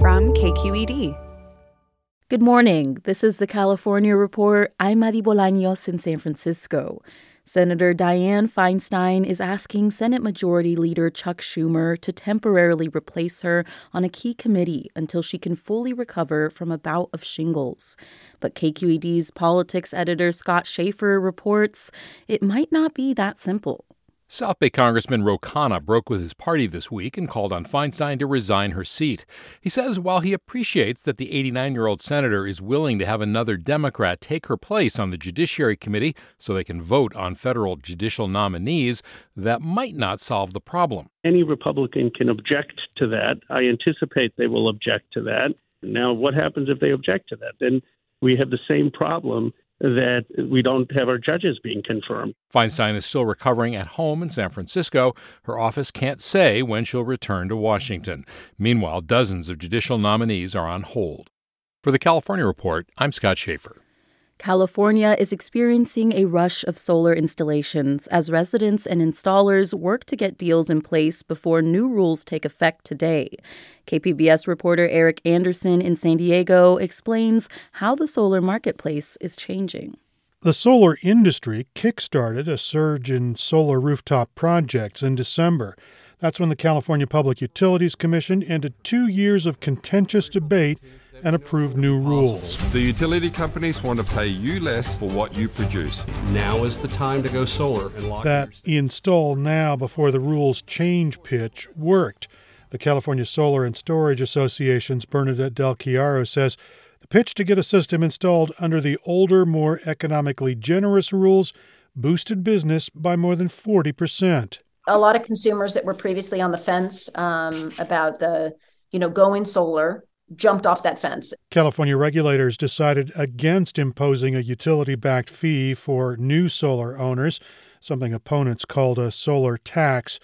From KQED. Good morning. This is the California Report. I'm Mari Bolaños in San Francisco. Senator Dianne Feinstein is asking Senate Majority Leader Chuck Schumer to temporarily replace her on a key committee until she can fully recover from a bout of shingles. But KQED's politics editor Scott Shafer reports it might not be that simple. South Bay Congressman Ro Khanna broke with his party this week and called on Feinstein to resign her seat. He says while he appreciates that the 89 year old senator is willing to have another Democrat take her place on the Judiciary Committee so they can vote on federal judicial nominees, that might not solve the problem. Any Republican can object to that. I anticipate they will object to that. Now, what happens if they object to that? Then we have the same problem that we don't have our judges being confirmed. Feinstein is still recovering at home in San Francisco. Her office can't say when she'll return to Washington. Meanwhile, dozens of judicial nominees are on hold. For the California Report, I'm Scott Shafer. California is experiencing a rush of solar installations as residents and installers work to get deals in place before new rules take effect today. KPBS reporter Erik Anderson in San Diego explains how the solar marketplace is changing. The solar industry kickstarted a surge in solar rooftop projects in December. That's when the California Public Utilities Commission ended two years of contentious debate and approve new rules. The utility companies want to pay you less for what you produce. Now is the time to go solar and lock That install now before the rules change pitch worked. The California Solar and Storage Association's Bernadette Del Chiaro says the pitch to get a system installed under the older, more economically generous rules boosted business by more than 40%. A lot of consumers that were previously on the fence um, about the, you know, going solar jumped off that fence. California regulators decided against imposing a utility backed fee for new solar owners, something opponents called a solar tax.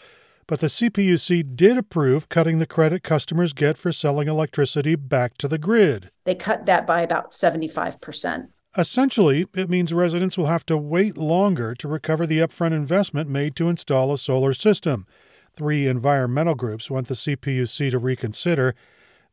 But the CPUC did approve cutting the credit customers get for selling electricity back to the grid. They cut that by about 75%. Essentially, it means residents will have to wait longer to recover the upfront investment made to install a solar system. Three environmental groups want the CPUC to reconsider.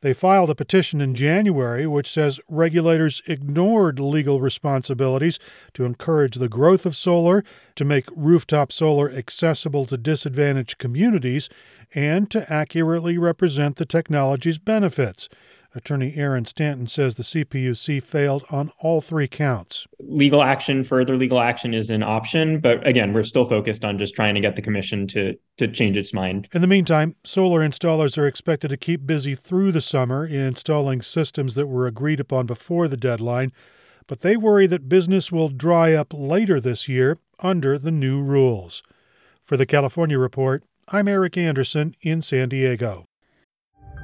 They filed a petition in January which says regulators ignored legal responsibilities to encourage the growth of solar, to make rooftop solar accessible to disadvantaged communities, and to accurately represent the technology's benefits. Attorney Aaron Stanton says the CPUC failed on all three counts. Legal action, further legal action is an option, but again, we're still focused on just trying to get the commission to to change its mind. In the meantime, solar installers are expected to keep busy through the summer in installing systems that were agreed upon before the deadline, but they worry that business will dry up later this year under the new rules. For the California Report, I'm Erik Anderson in San Diego.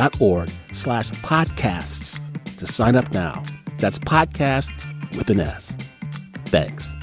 www.kqed.org slash podcasts to sign up now. That's podcast with an S. Thanks.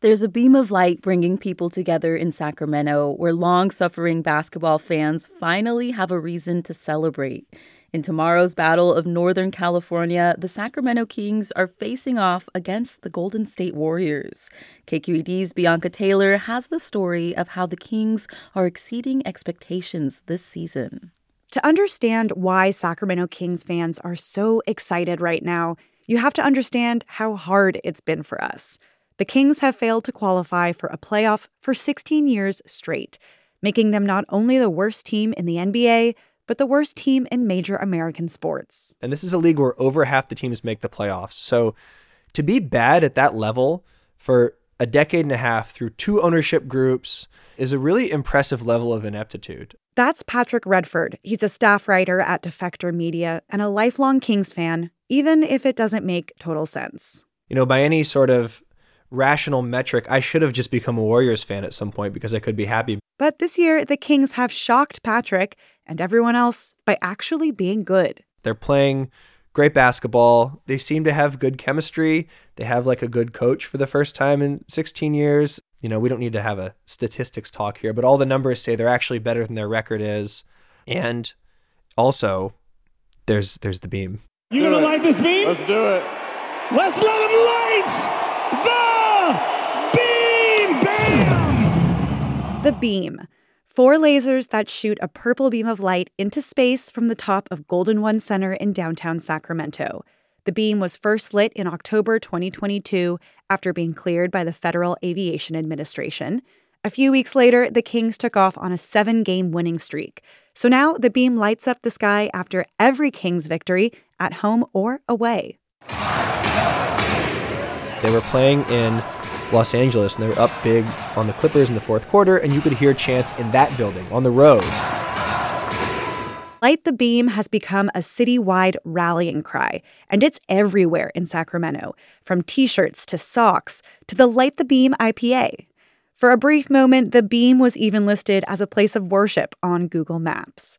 There's a beam of light bringing people together in Sacramento where long suffering basketball fans finally have a reason to celebrate. In tomorrow's Battle of Northern California, the Sacramento Kings are facing off against the Golden State Warriors. KQED's Bianca Taylor has the story of how the Kings are exceeding expectations this season. To understand why Sacramento Kings fans are so excited right now, you have to understand how hard it's been for us. The Kings have failed to qualify for a playoff for 16 years straight, making them not only the worst team in the NBA, but the worst team in major American sports. And this is a league where over half the teams make the playoffs. So to be bad at that level for a decade and a half through two ownership groups is a really impressive level of ineptitude. That's Patrick Redford. He's a staff writer at Defector Media and a lifelong Kings fan, even if it doesn't make total sense. You know, by any sort of rational metric, I should have just become a Warriors fan at some point because I could be happy. But this year, the Kings have shocked Patrick and everyone else by actually being good. They're playing great basketball. They seem to have good chemistry. They have like a good coach for the first time in 16 years. You know, we don't need to have a statistics talk here, but all the numbers say they're actually better than their record is. And also, there's there's the beam. You gonna light this beam? Let's do it. Let's let him light the beam! Bam! The beam. Four lasers that shoot a purple beam of light into space from the top of Golden One Center in downtown Sacramento. The beam was first lit in October 2022 after being cleared by the Federal Aviation Administration. A few weeks later, the Kings took off on a seven game winning streak. So now the beam lights up the sky after every Kings victory, at home or away. They were playing in Los Angeles, and they were up big on the Clippers in the fourth quarter, and you could hear chants in that building on the road. Light the Beam has become a citywide rallying cry, and it's everywhere in Sacramento, from t shirts to socks to the Light the Beam IPA. For a brief moment, the Beam was even listed as a place of worship on Google Maps.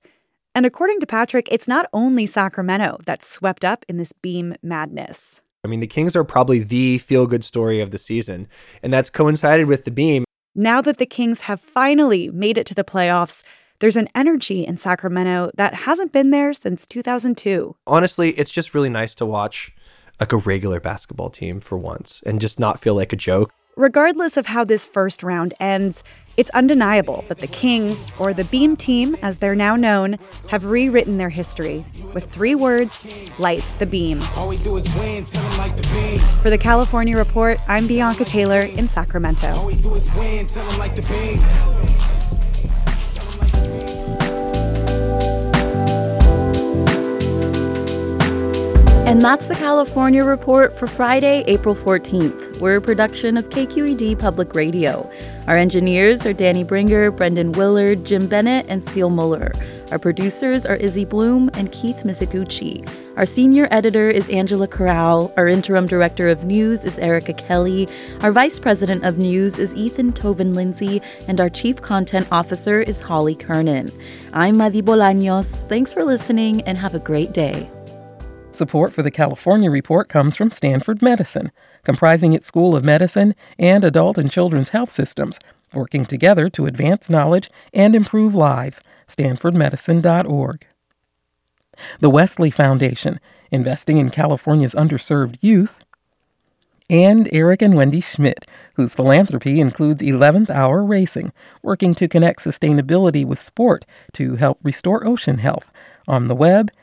And according to Patrick, it's not only Sacramento that's swept up in this Beam madness. I mean, the Kings are probably the feel good story of the season, and that's coincided with the beam. Now that the Kings have finally made it to the playoffs, there's an energy in Sacramento that hasn't been there since 2002. Honestly, it's just really nice to watch like a regular basketball team for once and just not feel like a joke. Regardless of how this first round ends, it's undeniable that the Kings, or the Beam Team as they're now known, have rewritten their history with three words light the beam. For the California Report, I'm Bianca Taylor in Sacramento. And that's the California Report for Friday, April 14th. We're a production of KQED Public Radio. Our engineers are Danny Bringer, Brendan Willard, Jim Bennett, and Seal Muller. Our producers are Izzy Bloom and Keith Mizuguchi. Our senior editor is Angela Corral. Our interim director of news is Erica Kelly. Our vice president of news is Ethan Toven-Lindsey. And our chief content officer is Holly Kernan. I'm Mari Bolaños. Thanks for listening and have a great day. Support for the California Report comes from Stanford Medicine, comprising its School of Medicine and adult and children's health systems, working together to advance knowledge and improve lives. StanfordMedicine.org. The Wesley Foundation, investing in California's underserved youth. And Eric and Wendy Schmidt, whose philanthropy includes 11th Hour Racing, working to connect sustainability with sport to help restore ocean health on the web